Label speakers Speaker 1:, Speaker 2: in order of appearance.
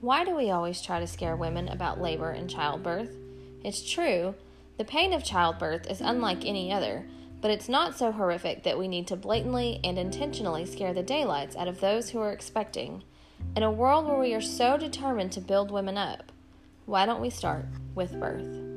Speaker 1: Why do we always try to scare women about labor and childbirth? It's true, the pain of childbirth is unlike any other, but it's not so horrific that we need to blatantly and intentionally scare the daylights out of those who are expecting. In a world where we are so determined to build women up, why don't we start with birth?